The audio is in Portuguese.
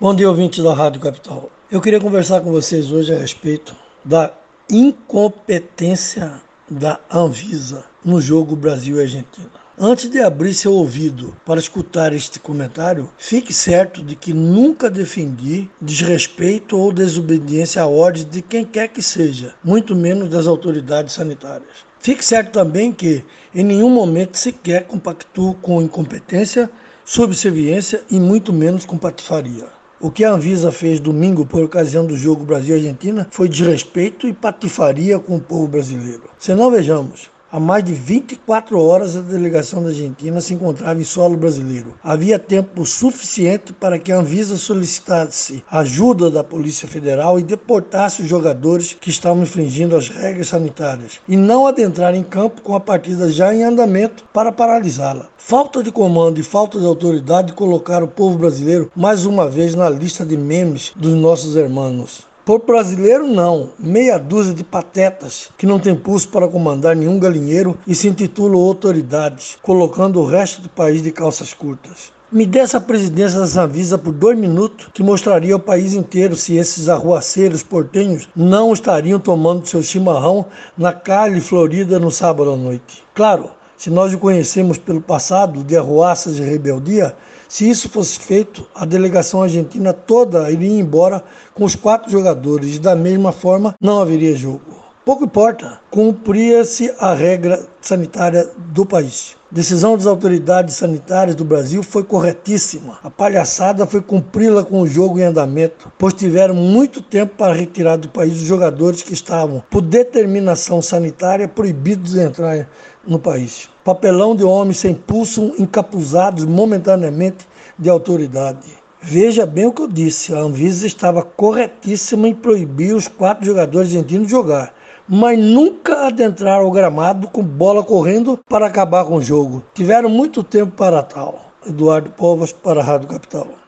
Bom dia, ouvintes da Rádio Capital. Eu queria conversar com vocês hoje a respeito da incompetência da Anvisa no jogo Brasil e Argentina. Antes de abrir seu ouvido para escutar este comentário, fique certo de que nunca defendi desrespeito ou desobediência à ordem de quem quer que seja, muito menos das autoridades sanitárias. Fique certo também que, em nenhum momento sequer compactuo com incompetência, subserviência e muito menos com patifaria. O que a Anvisa fez domingo por ocasião do jogo Brasil-Argentina foi desrespeito e patifaria com o povo brasileiro. Se não vejamos, Há mais de 24 horas, a delegação da Argentina se encontrava em solo brasileiro. Havia tempo suficiente para que a Anvisa solicitasse ajuda da Polícia Federal e deportasse os jogadores que estavam infringindo as regras sanitárias e não adentrar em campo com a partida já em andamento para paralisá-la. Falta de comando e falta de autoridade colocaram o povo brasileiro mais uma vez na lista de memes dos nossos irmãos. Por brasileiro, não. Meia dúzia de patetas que não tem pulso para comandar nenhum galinheiro e se intitulam autoridades, colocando o resto do país de calças curtas. Me desse a presidência da Anvisa por dois minutos, que mostraria ao país inteiro se esses arruaceiros portenhos não estariam tomando seu chimarrão na Cali, Florida, no sábado à noite. Claro, se nós o conhecemos pelo passado de arruaças e rebeldia, se isso fosse feito, a delegação argentina toda iria embora com os quatro jogadores da mesma forma não haveria jogo. Pouco importa, cumpria-se a regra sanitária do país. Decisão das autoridades sanitárias do Brasil foi corretíssima. A palhaçada foi cumpri-la com o jogo em andamento, pois tiveram muito tempo para retirar do país os jogadores que estavam, por determinação sanitária, proibidos de entrar no país. Papelão de homens sem pulso, encapuzados momentaneamente de autoridade. Veja bem o que eu disse: a Anvisa estava corretíssima em proibir os quatro jogadores argentinos de jogar mas nunca adentraram o gramado com bola correndo para acabar com o jogo. Tiveram muito tempo para tal. Eduardo Povas para a Rádio Capital.